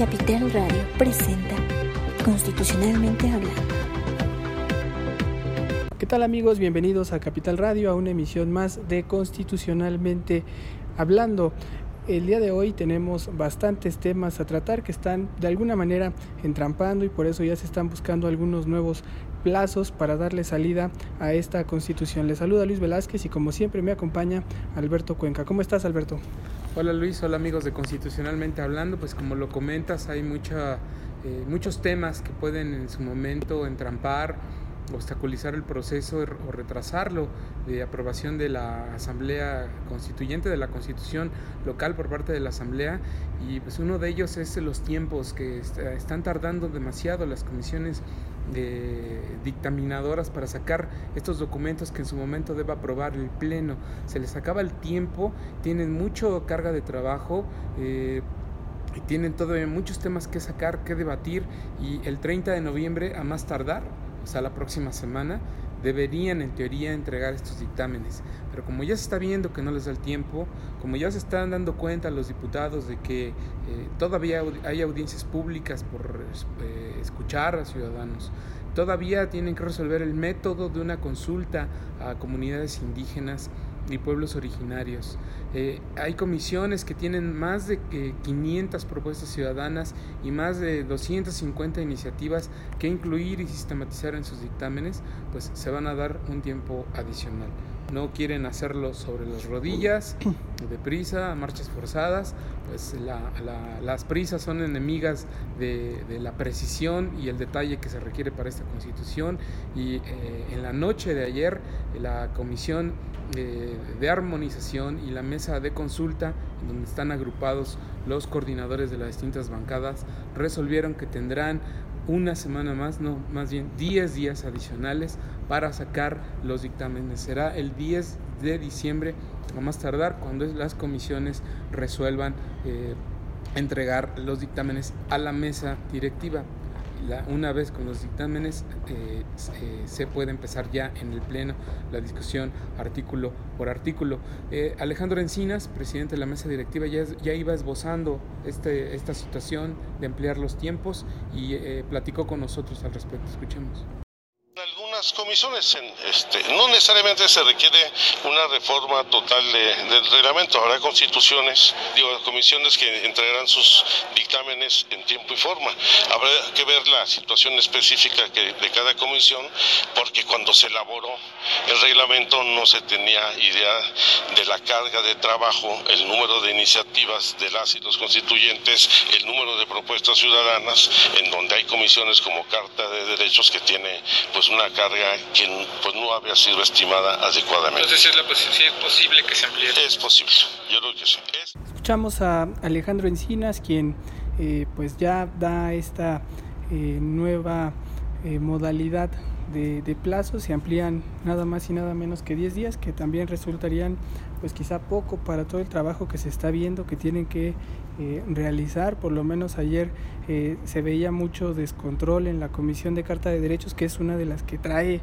Capital Radio presenta Constitucionalmente Hablando. ¿Qué tal amigos? Bienvenidos a Capital Radio, a una emisión más de Constitucionalmente Hablando. El día de hoy tenemos bastantes temas a tratar que están de alguna manera entrampando y por eso ya se están buscando algunos nuevos plazos para darle salida a esta constitución. Les saluda Luis Velázquez y como siempre me acompaña Alberto Cuenca. ¿Cómo estás Alberto? Hola Luis, hola amigos de Constitucionalmente Hablando, pues como lo comentas hay mucha, eh, muchos temas que pueden en su momento entrampar, obstaculizar el proceso o retrasarlo de aprobación de la Asamblea Constituyente, de la Constitución local por parte de la Asamblea y pues uno de ellos es los tiempos que están tardando demasiado las comisiones dictaminadoras para sacar estos documentos que en su momento debe aprobar el Pleno. Se les acaba el tiempo, tienen mucho carga de trabajo. Eh, tienen todavía muchos temas que sacar, que debatir y el 30 de noviembre a más tardar, o sea, la próxima semana, deberían en teoría entregar estos dictámenes. Pero como ya se está viendo que no les da el tiempo, como ya se están dando cuenta los diputados de que eh, todavía hay audiencias públicas por eh, escuchar a ciudadanos, todavía tienen que resolver el método de una consulta a comunidades indígenas y pueblos originarios. Eh, hay comisiones que tienen más de 500 propuestas ciudadanas y más de 250 iniciativas que incluir y sistematizar en sus dictámenes, pues se van a dar un tiempo adicional. No quieren hacerlo sobre las rodillas, deprisa, marchas forzadas, pues las prisas son enemigas de, la precisión y el detalle que se requiere para esta constitución. Y eh, en la noche de ayer la comisión eh, de armonización y la mesa de consulta, donde están agrupados los coordinadores de las distintas bancadas, resolvieron que tendrán una semana más, no, más bien 10 días adicionales para sacar los dictámenes. Será el 10 de diciembre, a más tardar, cuando las comisiones resuelvan eh, entregar los dictámenes a la mesa directiva una vez con los dictámenes eh, eh, se puede empezar ya en el Pleno la discusión artículo por artículo. Eh, Alejandro Encinas, presidente de la mesa directiva, ya, ya iba esbozando este, esta situación de ampliar los tiempos y platicó con nosotros al respecto. Escuchemos comisiones, este, no necesariamente se requiere una reforma total del reglamento, habrá constituciones, digo, comisiones que entregarán sus dictámenes en tiempo y forma. Habrá que ver la situación específica de cada comisión, porque cuando se elaboró el reglamento no se tenía idea de la carga de trabajo, el número de iniciativas de las y los constituyentes, el número de propuestas ciudadanas, en donde hay comisiones como Carta de Derechos que tiene pues una carga que pues, no había sido estimada adecuadamente. Entonces, ¿es, es posible que se amplíe? Es posible, yo creo que sí. Escuchamos a Alejandro Encinas, quien eh, pues ya da esta eh, nueva eh, modalidad de, de plazos, se amplían nada más y nada menos que 10 días, que también resultarían pues quizá poco para todo el trabajo que se está viendo que tienen que eh, realizar. Por lo menos ayer eh, se veía mucho descontrol en la Comisión de Carta de Derechos, que es una de las que trae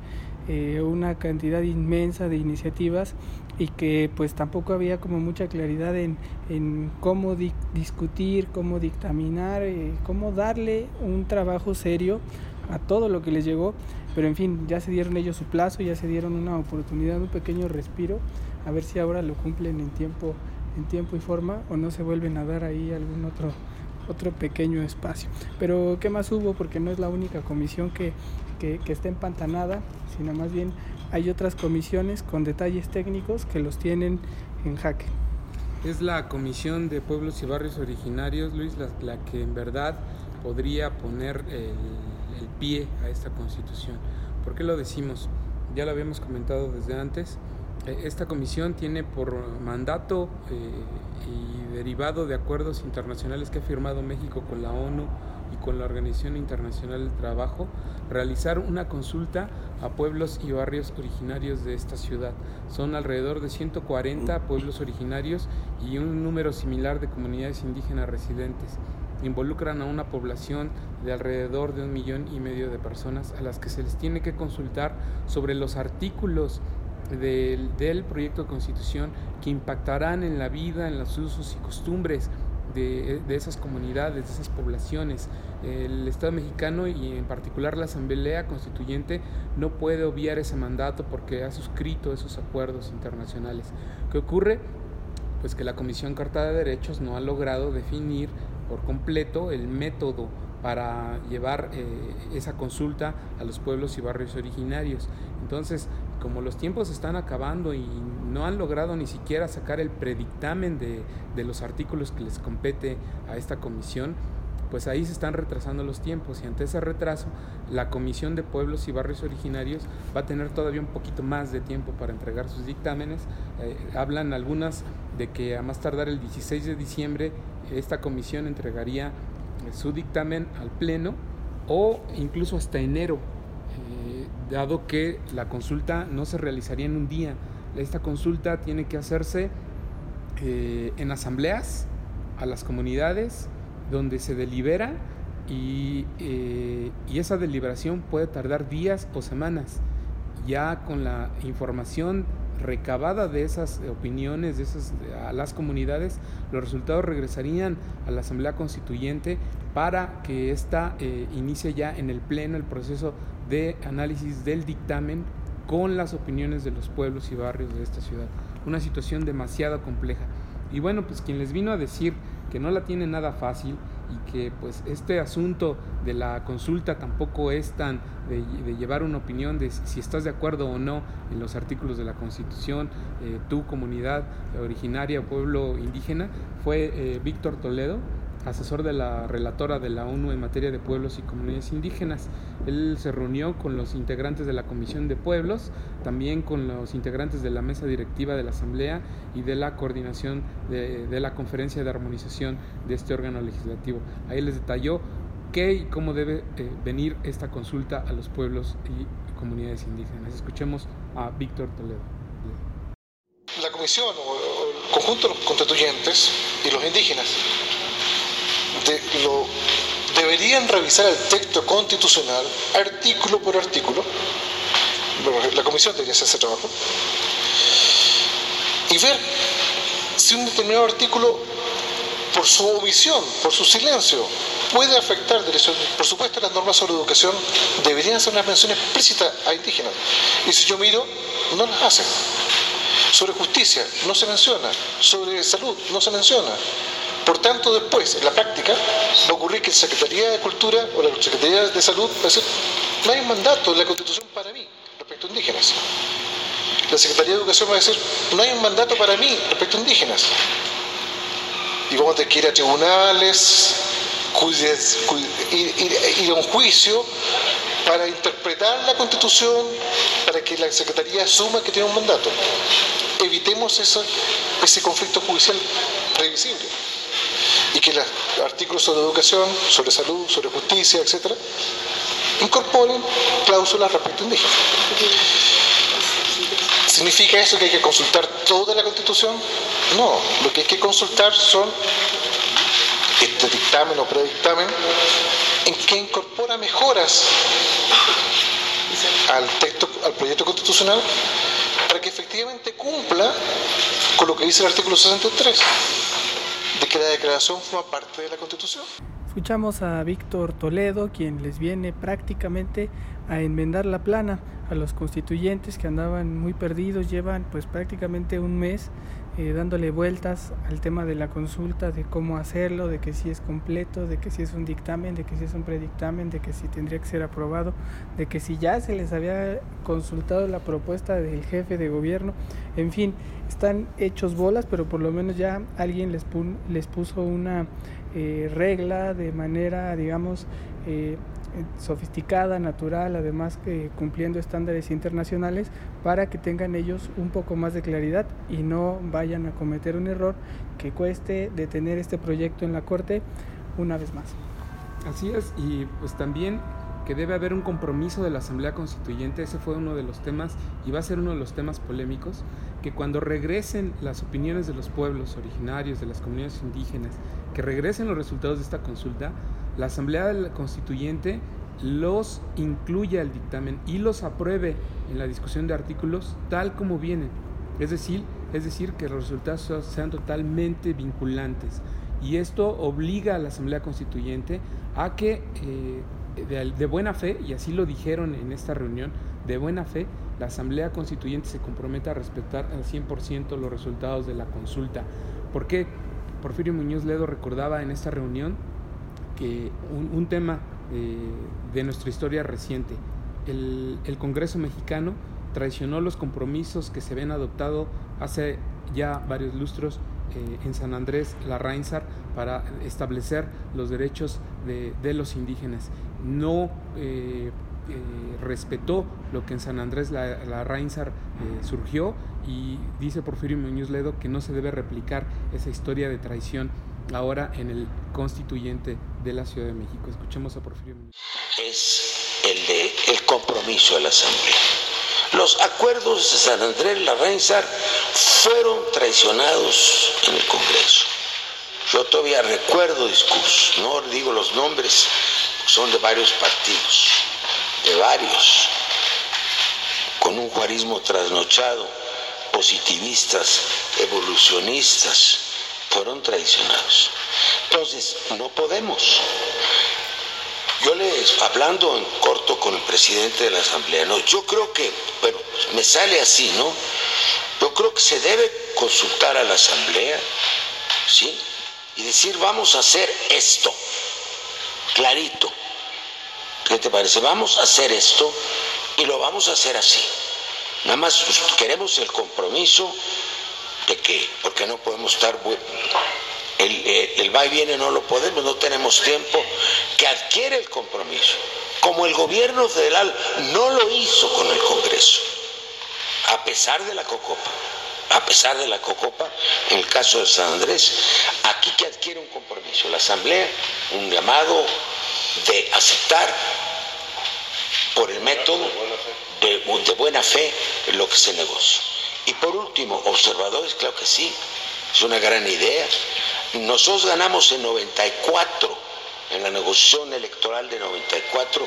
eh, una cantidad inmensa de iniciativas y que pues tampoco había como mucha claridad en, en cómo discutir, cómo dictaminar, cómo darle un trabajo serio a todo lo que les llegó. Pero en fin, ya se dieron ellos su plazo, ya se dieron una oportunidad, un pequeño respiro, a ver si ahora lo cumplen en tiempo, en tiempo y forma o no se vuelven a dar ahí algún otro, otro pequeño espacio. Pero ¿qué más hubo? Porque no es la única comisión que, que, que está empantanada, sino más bien hay otras comisiones con detalles técnicos que los tienen en jaque. Es la Comisión de Pueblos y Barrios Originarios, Luis, la, la que en verdad podría poner el el pie a esta constitución. ¿Por qué lo decimos? Ya lo habíamos comentado desde antes. Eh, esta comisión tiene por mandato eh, y derivado de acuerdos internacionales que ha firmado México con la ONU y con la Organización Internacional del Trabajo, realizar una consulta a pueblos y barrios originarios de esta ciudad. Son alrededor de 140 pueblos originarios y un número similar de comunidades indígenas residentes involucran a una población de alrededor de un millón y medio de personas a las que se les tiene que consultar sobre los artículos del, proyecto de constitución que impactarán en la vida, en los usos y costumbres de, esas comunidades, de esas poblaciones. El Estado mexicano y en particular la Asamblea Constituyente no puede obviar ese mandato porque ha suscrito esos acuerdos internacionales. ¿Qué ocurre? Pues que la Comisión Carta de Derechos no ha logrado definir por completo el método para llevar eh, esa consulta a los pueblos y barrios originarios. Entonces, como los tiempos están acabando y no han logrado ni siquiera sacar el predictamen de, de los artículos que les compete a esta comisión, pues ahí se están retrasando los tiempos y ante ese retraso la Comisión de Pueblos y Barrios Originarios va a tener todavía un poquito más de tiempo para entregar sus dictámenes. Eh, hablan algunas de que a más tardar el 16 de diciembre esta comisión entregaría su dictamen al Pleno o incluso hasta enero dado que la consulta no se realizaría en un día. Esta consulta tiene que hacerse eh, en asambleas a las comunidades donde se delibera y, eh, y, esa deliberación puede tardar días o semanas. Ya con la información recabada de esas opiniones de esas, a las comunidades, los resultados regresarían a la Asamblea Constituyente para que ésta eh, inicie ya en el Pleno el proceso de análisis del dictamen con las opiniones de los pueblos y barrios de esta ciudad. Una situación demasiado compleja. Y bueno, pues quien les vino a decir que no la tiene nada fácil y que pues este asunto de la consulta tampoco es tan de, llevar una opinión de si estás de acuerdo o no en los artículos de la Constitución, eh, tu comunidad originaria pueblo indígena, fue eh, Víctor Toledo, asesor de la relatora de la ONU en materia de pueblos y comunidades indígenas. Él se reunió con los integrantes de la Comisión de Pueblos, también con los integrantes de la mesa directiva de la Asamblea y de la coordinación de, la conferencia de armonización de este órgano legislativo. Ahí les detalló qué y cómo debe eh, venir esta consulta a los pueblos y comunidades indígenas. Escuchemos a Víctor Toledo. La comisión o el conjunto de los constituyentes y los indígenas lo, deberían revisar el texto constitucional artículo por artículo, la comisión debería hacer ese trabajo, y ver si un determinado artículo, por su omisión, por su silencio, puede afectar derechos. Por supuesto, las normas sobre educación deberían ser una mención explícita a indígenas. Y si yo miro, no las hacen. Sobre justicia no se menciona. Sobre salud no se menciona. Por tanto, después, en la práctica, va a ocurrir que la Secretaría de Cultura o la Secretaría de Salud va a decir, no hay un mandato en la Constitución para mí respecto a indígenas. La Secretaría de Educación va a decir, no hay un mandato para mí respecto a indígenas. Y vamos a tener que ir a tribunales, ir, a un juicio para interpretar la Constitución, para que la Secretaría asuma que tiene un mandato. Evitemos ese conflicto judicial previsible y que los artículos sobre educación, sobre salud, sobre justicia, etcétera, incorporen cláusulas respecto a indígenas. ¿Significa eso que hay que consultar toda la Constitución? No, lo que hay que consultar son este dictamen o predictamen en que incorpora mejoras al texto, al proyecto constitucional para que efectivamente cumpla con lo que dice el artículo 63 de que la declaración forma parte de la Constitución. Escuchamos a Víctor Toledo, quien les viene prácticamente a enmendar la plana a los constituyentes que andaban muy perdidos, llevan pues prácticamente un mes eh, dándole vueltas al tema de la consulta, de cómo hacerlo, de que si es completo, de que si es un dictamen, de que si es un predictamen, de que si tendría que ser aprobado, de que si ya se les había consultado la propuesta del jefe de gobierno, en fin, están hechos bolas, pero por lo menos ya alguien les, puso una eh, regla de manera, digamos, eh, sofisticada, natural, además cumpliendo estándares internacionales para que tengan ellos un poco más de claridad y no vayan a cometer un error que cueste detener este proyecto en la Corte una vez más. Así es, y pues también que debe haber un compromiso de la Asamblea Constituyente, ese fue uno de los temas y va a ser uno de los temas polémicos, que cuando regresen las opiniones de los pueblos originarios, de las comunidades indígenas, que regresen los resultados de esta consulta, la Asamblea Constituyente los incluya al dictamen y los apruebe en la discusión de artículos tal como vienen. Es decir, es decir, que los resultados sean totalmente vinculantes. y esto obliga a la Asamblea Constituyente a que eh, de, buena fe, y así lo dijeron en esta reunión, de buena fe, la Asamblea Constituyente se comprometa a respetar al 100% los resultados de la consulta. ¿Por qué? Porfirio Muñoz Ledo recordaba en esta reunión que un, tema eh, de nuestra historia reciente, el, el Congreso mexicano traicionó los compromisos que se habían adoptado hace ya varios lustros eh, en San Andrés, la Reinsar, para establecer los derechos de, los indígenas. No eh, respetó lo que en San Andrés la, la surgió y dice Porfirio Muñoz Ledo que no se debe replicar esa historia de traición ahora en el constituyente de la Ciudad de México. Escuchemos a Porfirio. Es el de el compromiso de la Asamblea los acuerdos de San Andrés Larrainzar fueron traicionados en el Congreso. Yo todavía recuerdo discursos, no digo los nombres, son de varios partidos, de varios, con un juarismo trasnochado, positivistas, evolucionistas, fueron traicionados. Entonces, no podemos. Yo les, hablando en corto con el presidente de la Asamblea, no, yo creo que, bueno, me sale así, ¿no? Yo creo que se debe consultar a la Asamblea, ¿sí? Y decir, vamos a hacer esto, clarito. ¿Qué te parece? Vamos a hacer esto y lo vamos a hacer así. Nada más queremos el compromiso de que, porque no podemos estar el, eh, el va y viene no lo podemos, no tenemos tiempo, que adquiere el compromiso, como el gobierno federal no lo hizo con el Congreso, a pesar de la COCOPA, a pesar de la COCOPA, en el caso de San Andrés, aquí que adquiere un compromiso, la Asamblea, un llamado de aceptar por el método de, de buena fe lo que se negocia. Y por último, observadores, claro que sí, es una gran idea. Nosotros ganamos en 94, en la negociación electoral de 94,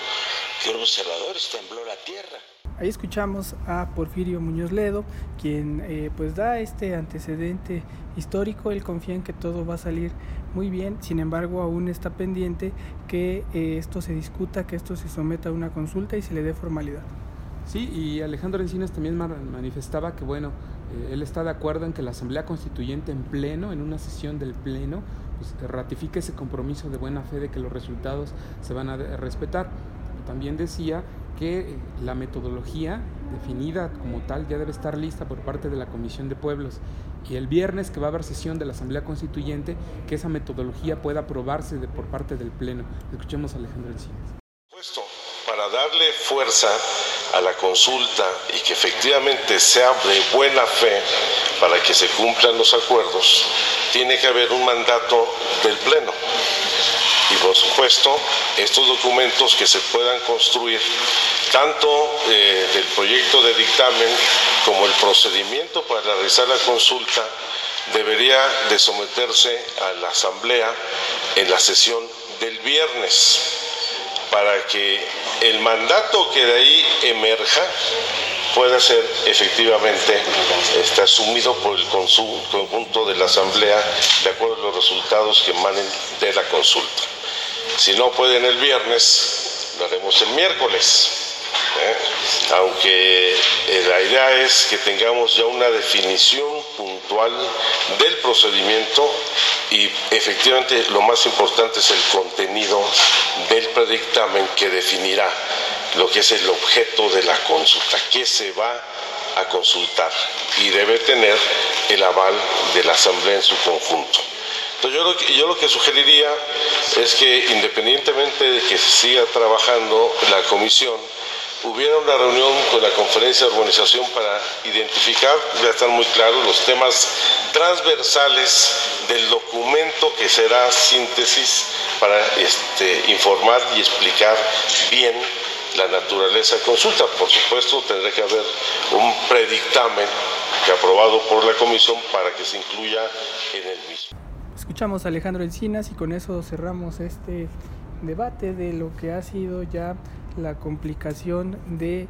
que los observadores tembló la tierra. Ahí escuchamos a Porfirio Muñoz Ledo, quien eh, pues da este antecedente histórico, él confía en que todo va a salir muy bien, sin embargo aún está pendiente que eh, esto se discuta, que esto se someta a una consulta y se le dé formalidad. Sí, y Alejandro Encinas también manifestaba que, bueno, él está de acuerdo en que la Asamblea Constituyente en pleno, en una sesión del pleno, pues, ratifique ese compromiso de buena fe de que los resultados se van a respetar. También decía que eh, la metodología definida como tal ya debe estar lista por parte de la Comisión de Pueblos y el viernes que va a haber sesión de la Asamblea Constituyente, que esa metodología pueda aprobarse por parte del Pleno. Escuchemos a Alejandro Encinas para darle fuerza a la consulta y que efectivamente sea de buena fe para que se cumplan los acuerdos, tiene que haber un mandato del Pleno. Y por supuesto, estos documentos que se puedan construir, tanto eh, del proyecto de dictamen como el procedimiento para realizar la consulta, debería de someterse a la Asamblea en la sesión del viernes para que el mandato que de ahí emerja pueda ser efectivamente este, asumido por el conjunto de la Asamblea de acuerdo a los resultados que emanen de la consulta. Si no pueden el viernes, lo haremos el miércoles. ¿eh? Aunque eh, la idea es que tengamos ya una definición puntual del procedimiento y efectivamente lo más importante es el contenido del predictamen que definirá lo que es el objeto de la consulta, qué se va a consultar y debe tener el aval de la Asamblea en su conjunto. Entonces yo lo que, yo lo que sugeriría es que independientemente de que se siga trabajando la comisión, hubiera una reunión con la conferencia de organización para identificar, ya están muy claros, los temas transversales del documento que será síntesis para este, informar y explicar bien la naturaleza de consulta. Por supuesto, tendrá que haber un predictamen que aprobado por la comisión para que se incluya en el mismo. Escuchamos a Alejandro Encinas y con eso cerramos este debate de lo que ha sido ya la complicación de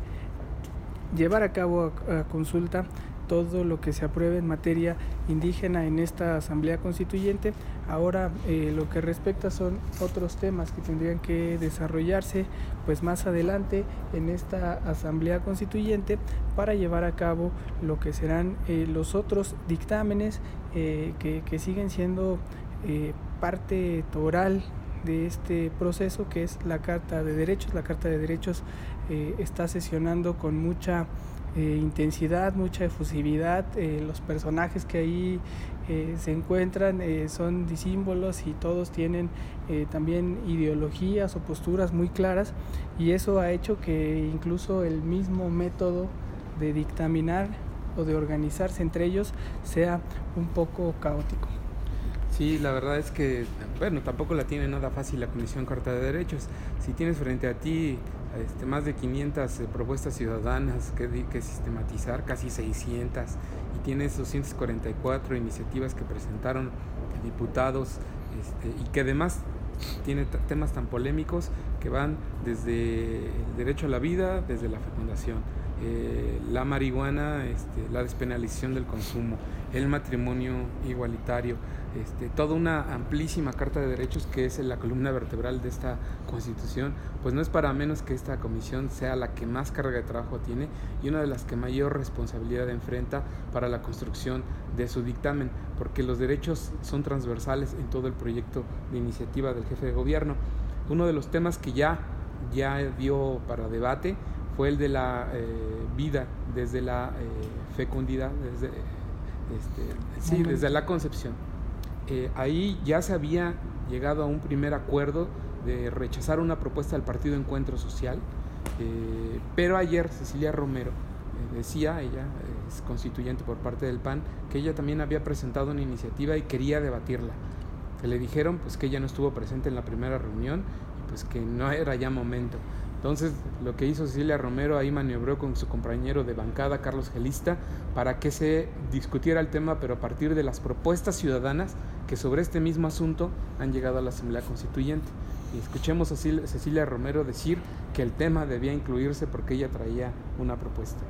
llevar a cabo a, consulta todo lo que se apruebe en materia indígena en esta Asamblea Constituyente Ahora eh, lo que respecta son otros temas que tendrían que desarrollarse pues más adelante en esta asamblea constituyente para llevar a cabo lo que serán eh, los otros dictámenes eh, que, que, siguen siendo parte toral de este proceso que es la Carta de Derechos. La Carta de Derechos está sesionando con mucha intensidad, mucha efusividad. los personajes que ahí eh, se encuentran eh, son disímbolos y todos tienen eh, también ideologías o posturas muy claras y eso ha hecho que incluso el mismo método de dictaminar o de organizarse entre ellos sea un poco caótico. Sí, la verdad es que, bueno, tampoco la tiene nada fácil la Comisión Carta de Derechos. Si tienes frente a ti este, más de 500 propuestas ciudadanas que, que sistematizar, casi 600, tiene 244 iniciativas que presentaron diputados este, y que además tiene temas tan polémicos que van desde el derecho a la vida, desde la fecundación, eh, la marihuana, este, la despenalización del consumo, el matrimonio igualitario, este, toda una amplísima carta de derechos que es la columna vertebral de esta constitución, pues no es para menos que esta comisión sea la que más carga de trabajo tiene y una de las que mayor responsabilidad enfrenta para la construcción de su dictamen, porque los derechos son transversales en todo el proyecto de iniciativa del jefe de gobierno. Uno de los temas que ya, ya dio para debate fue el de la eh, vida desde la eh, fecundidad, desde, este, sí, desde la concepción eh, ahí ya se había llegado a un primer acuerdo de rechazar una propuesta del Partido Encuentro Social, eh, pero ayer Cecilia Romero eh, decía, ella es constituyente por parte del PAN, que ella también había presentado una iniciativa y quería debatirla. Que le dijeron pues que ella no estuvo presente en la primera reunión y pues que no era ya momento. Entonces, lo que hizo Cecilia Romero ahí maniobró con su compañero de bancada, Carlos Gelista, para que se discutiera el tema, pero a partir de las propuestas ciudadanas que sobre este mismo asunto han llegado a la Asamblea Constituyente. Y escuchemos a Cecilia Romero decir que el tema debía incluirse porque ella traía una propuesta.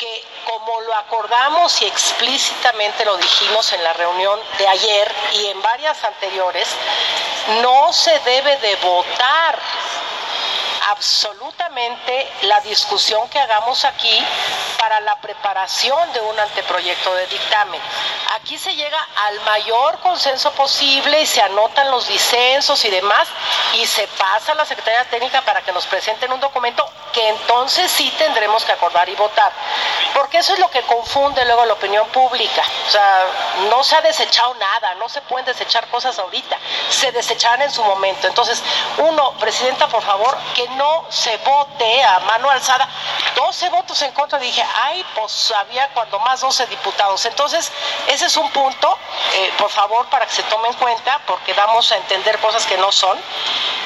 Que como lo acordamos y explícitamente lo dijimos en la reunión de ayer y en varias anteriores, no se debe de votar absolutamente la discusión que hagamos aquí para la preparación de un anteproyecto de dictamen. Aquí se llega al mayor consenso posible y se anotan los disensos y demás y se pasa a la Secretaría Técnica para que nos presenten un documento que entonces sí tendremos que acordar y votar. Porque eso es lo que confunde luego la opinión pública. O sea, no se ha desechado nada, no se pueden desechar cosas ahorita, se desecharán en su momento. Entonces, uno, Presidenta, por favor, que no se vote a mano alzada. 12 votos en contra, dije, ay, pues había cuando más 12 diputados. Entonces, ese es un punto, eh, por favor, para que se tome en cuenta, porque damos a entender cosas que no son.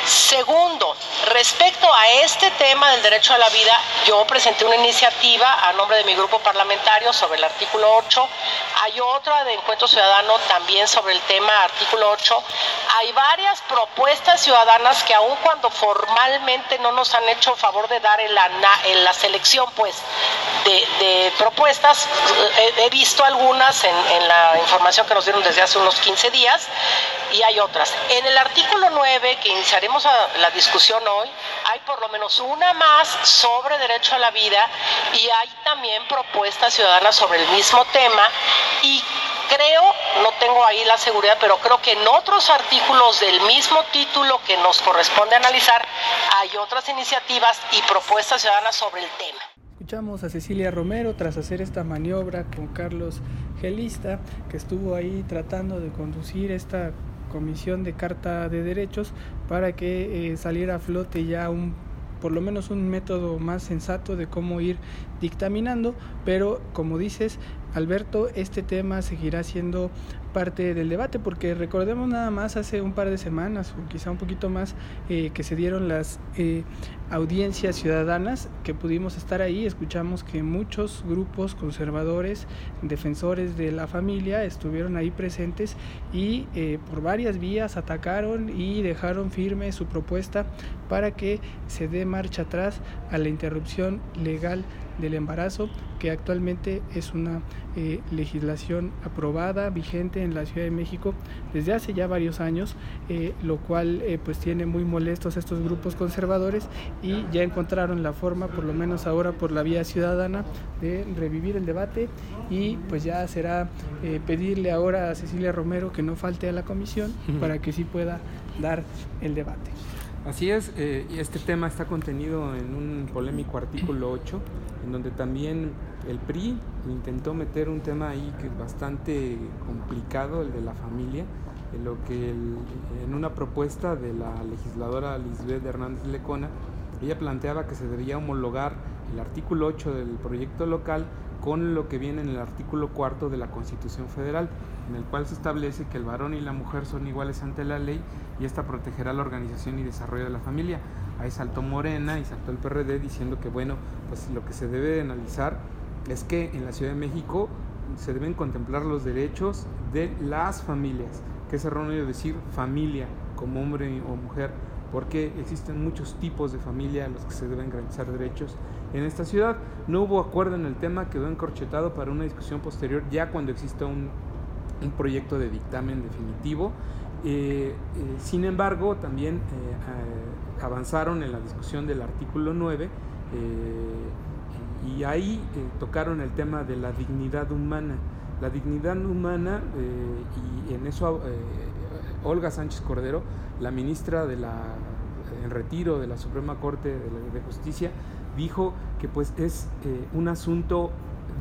Segundo, respecto a este tema del derecho a la vida, yo presenté una iniciativa a nombre de mi grupo parlamentario sobre el artículo 8. Hay otra de Encuentro Ciudadano también sobre el tema artículo 8. Hay varias propuestas ciudadanas que aun cuando formalmente no nos han hecho favor de dar en la, en la selección pues, de, propuestas, he, visto algunas en la información que nos dieron desde hace unos 15 días y hay otras. En el artículo 9, que iniciaremos la discusión hoy, hay por lo menos una más sobre derecho a la vida y hay también propuestas ciudadanas sobre el mismo tema y creo, no tengo ahí la seguridad, pero creo que en otros artículos del mismo título que nos corresponde analizar hay otras iniciativas y propuestas ciudadanas sobre el tema. Escuchamos a Cecilia Romero tras hacer esta maniobra con Carlos Gelista, que estuvo ahí tratando de conducir esta comisión de carta de derechos para que eh, saliera a flote ya un por lo menos un método más sensato de cómo ir dictaminando, pero como dices, Alberto, este tema seguirá siendo parte del debate porque recordemos nada más hace un par de semanas o quizá un poquito más eh, que se dieron las eh, audiencias ciudadanas que pudimos estar ahí escuchamos que muchos grupos conservadores defensores de la familia estuvieron ahí presentes y eh, por varias vías atacaron y dejaron firme su propuesta para que se dé marcha atrás a la interrupción legal del embarazo que actualmente es una legislación aprobada, vigente en la Ciudad de México desde hace ya varios años, eh, lo cual eh, pues tiene muy molestos estos grupos conservadores y ya encontraron la forma, por lo menos ahora por la vía ciudadana, de revivir el debate y pues ya será pedirle ahora a Cecilia Romero que no falte a la comisión para que sí pueda dar el debate. Así es, y este tema está contenido en un polémico artículo 8, en donde también el PRI intentó meter un tema ahí que es bastante complicado, el de la familia, en lo que en una propuesta de la legisladora Lisbeth Hernández Lecona, ella planteaba que se debía homologar el artículo 8 del proyecto local con lo que viene en el artículo 4 de la Constitución Federal, en el cual se establece que el varón y la mujer son iguales ante la ley y esta protegerá la organización y desarrollo de la familia. Ahí saltó Morena y saltó el PRD diciendo que bueno, pues lo que se debe analizar es que en la Ciudad de México se deben contemplar los derechos de las familias, que es erróneo decir familia como hombre o mujer, porque existen muchos tipos de familia a los que se deben garantizar derechos en esta ciudad. No hubo acuerdo en el tema, quedó encorchetado para una discusión posterior ya cuando exista un, proyecto de dictamen definitivo. Eh, eh, sin embargo, también eh, avanzaron en la discusión del artículo 9 y ahí eh, tocaron el tema de la dignidad humana. La dignidad humana, eh, y en eso eh, Olga Sánchez Cordero, la ministra de la, en retiro de la Suprema Corte de, Justicia, dijo que pues es un asunto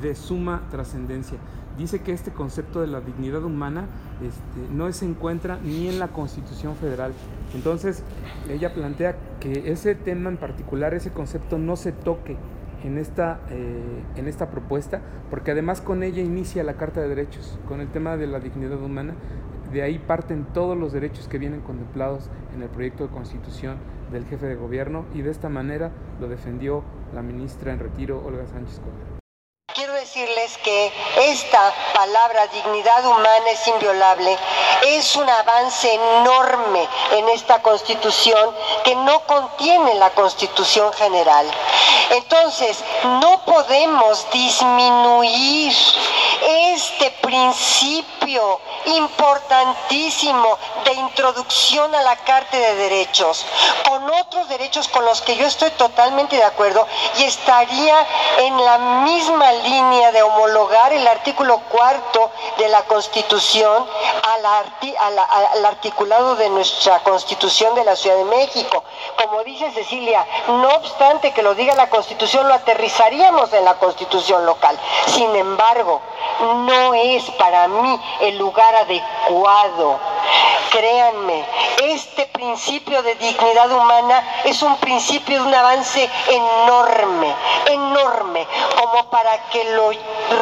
de suma trascendencia. Dice que este concepto de la dignidad humana este, no se encuentra ni en la Constitución Federal. Entonces, ella plantea que ese tema en particular, ese concepto no se toque en esta, eh, en esta propuesta, porque además con ella inicia la Carta de Derechos, con el tema de la dignidad humana. De ahí parten todos los derechos que vienen contemplados en el proyecto de constitución del jefe de gobierno y de esta manera lo defendió la ministra en retiro, Olga Sánchez Cordero decirles que esta palabra dignidad humana es inviolable. Es un avance enorme en esta constitución que no contiene la constitución general. Entonces, no podemos disminuir este principio importantísimo de introducción a la Carta de Derechos con otros derechos con los que yo estoy totalmente de acuerdo y estaría en la misma línea de homologar el artículo cuarto de la Constitución al, articulado de nuestra Constitución de la Ciudad de México. Como dice Cecilia, no obstante que lo diga la Constitución, lo aterrizaríamos en la Constitución local. Sin embargo, no es para mí el lugar adecuado. Créanme, este principio de dignidad humana es un principio de un avance enorme, enorme, como para que lo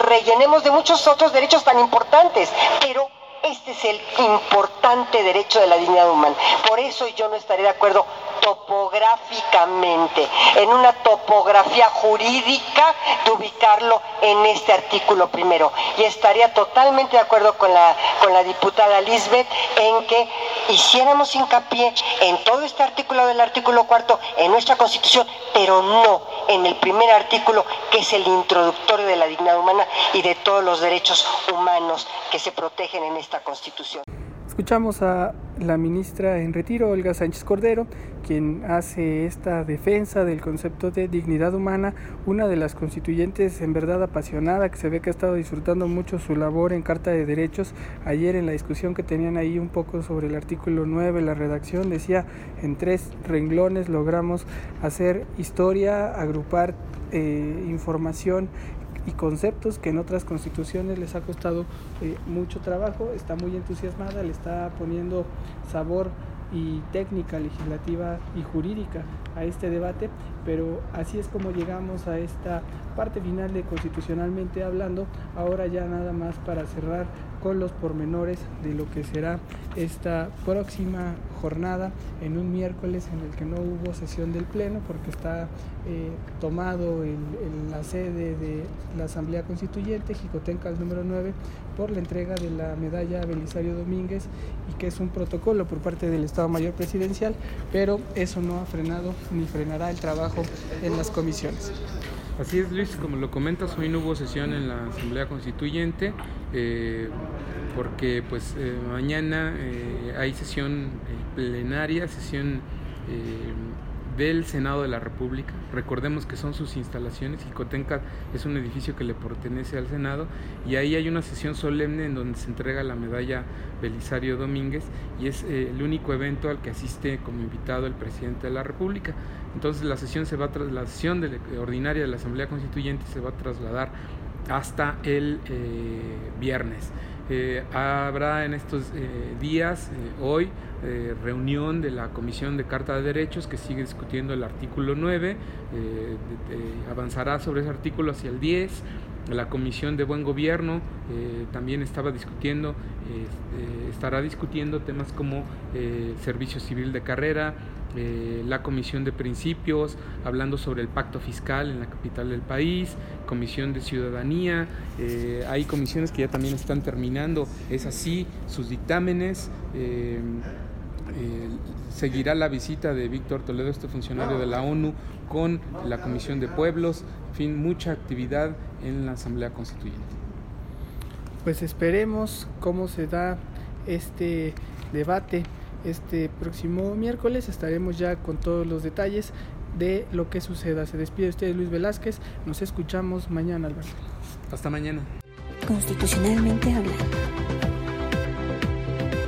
rellenemos de muchos otros derechos tan importantes, pero este es el importante derecho de la dignidad humana. Por eso yo no estaré de acuerdo topográficamente, en una topografía jurídica de ubicarlo en este artículo primero. Y estaría totalmente de acuerdo con la, con la diputada Lisbeth en que hiciéramos hincapié en todo este artículo del artículo cuarto en nuestra constitución, pero no en el primer artículo que es el introductorio de la dignidad humana y de todos los derechos humanos que se protegen en esta constitución. Escuchamos a la ministra en retiro, Olga Sánchez Cordero, quien hace esta defensa del concepto de dignidad humana, una de las constituyentes en verdad apasionada, que se ve que ha estado disfrutando mucho su labor en Carta de Derechos. Ayer en la discusión que tenían ahí un poco sobre el artículo 9, la redacción decía, en tres renglones logramos hacer historia, agrupar eh, información y conceptos que en otras constituciones les ha costado eh, mucho trabajo. Está muy entusiasmada, le está poniendo sabor y técnica legislativa y jurídica a este debate, pero así es como llegamos a esta parte final de constitucionalmente hablando, ahora ya nada más para cerrar con los pormenores de lo que será esta próxima jornada en un miércoles en el que no hubo sesión del Pleno porque está eh, tomado en, la sede de la Asamblea Constituyente, Jicotencas número 9, por la entrega de la medalla Belisario Domínguez y que es un protocolo por parte del Estado Mayor Presidencial, pero eso no ha frenado ni frenará el trabajo en las comisiones. Así es, Luis, como lo comentas, hoy no hubo sesión en la Asamblea Constituyente eh, porque pues eh, mañana eh, hay sesión plenaria, sesión del Senado de la República. Recordemos que son sus instalaciones y Cotenca es un edificio que le pertenece al Senado y ahí hay una sesión solemne en donde se entrega la medalla Belisario Domínguez y es eh, el único evento al que asiste como invitado el presidente de la República. Entonces la sesión se va la sesión de, ordinaria de la Asamblea Constituyente se va a trasladar hasta el eh, viernes. Eh, habrá en estos días, hoy, eh, reunión de la Comisión de Carta de Derechos que sigue discutiendo el artículo 9, eh, avanzará sobre ese artículo hacia el 10. La Comisión de Buen Gobierno eh, también estaba discutiendo, estará discutiendo temas como servicio civil de carrera, la Comisión de Principios, hablando sobre el pacto fiscal en la capital del país, Comisión de Ciudadanía, hay comisiones que ya también están terminando, es así, sus dictámenes. Eh, seguirá la visita de Víctor Toledo, este funcionario de la ONU, con la Comisión de Pueblos, en fin, mucha actividad en la Asamblea Constituyente. Pues esperemos cómo se da este debate. Este próximo miércoles estaremos ya con todos los detalles de lo que suceda. Se despide usted Luis Velázquez. Nos escuchamos mañana, Alberto. Hasta mañana. Constitucionalmente hablando.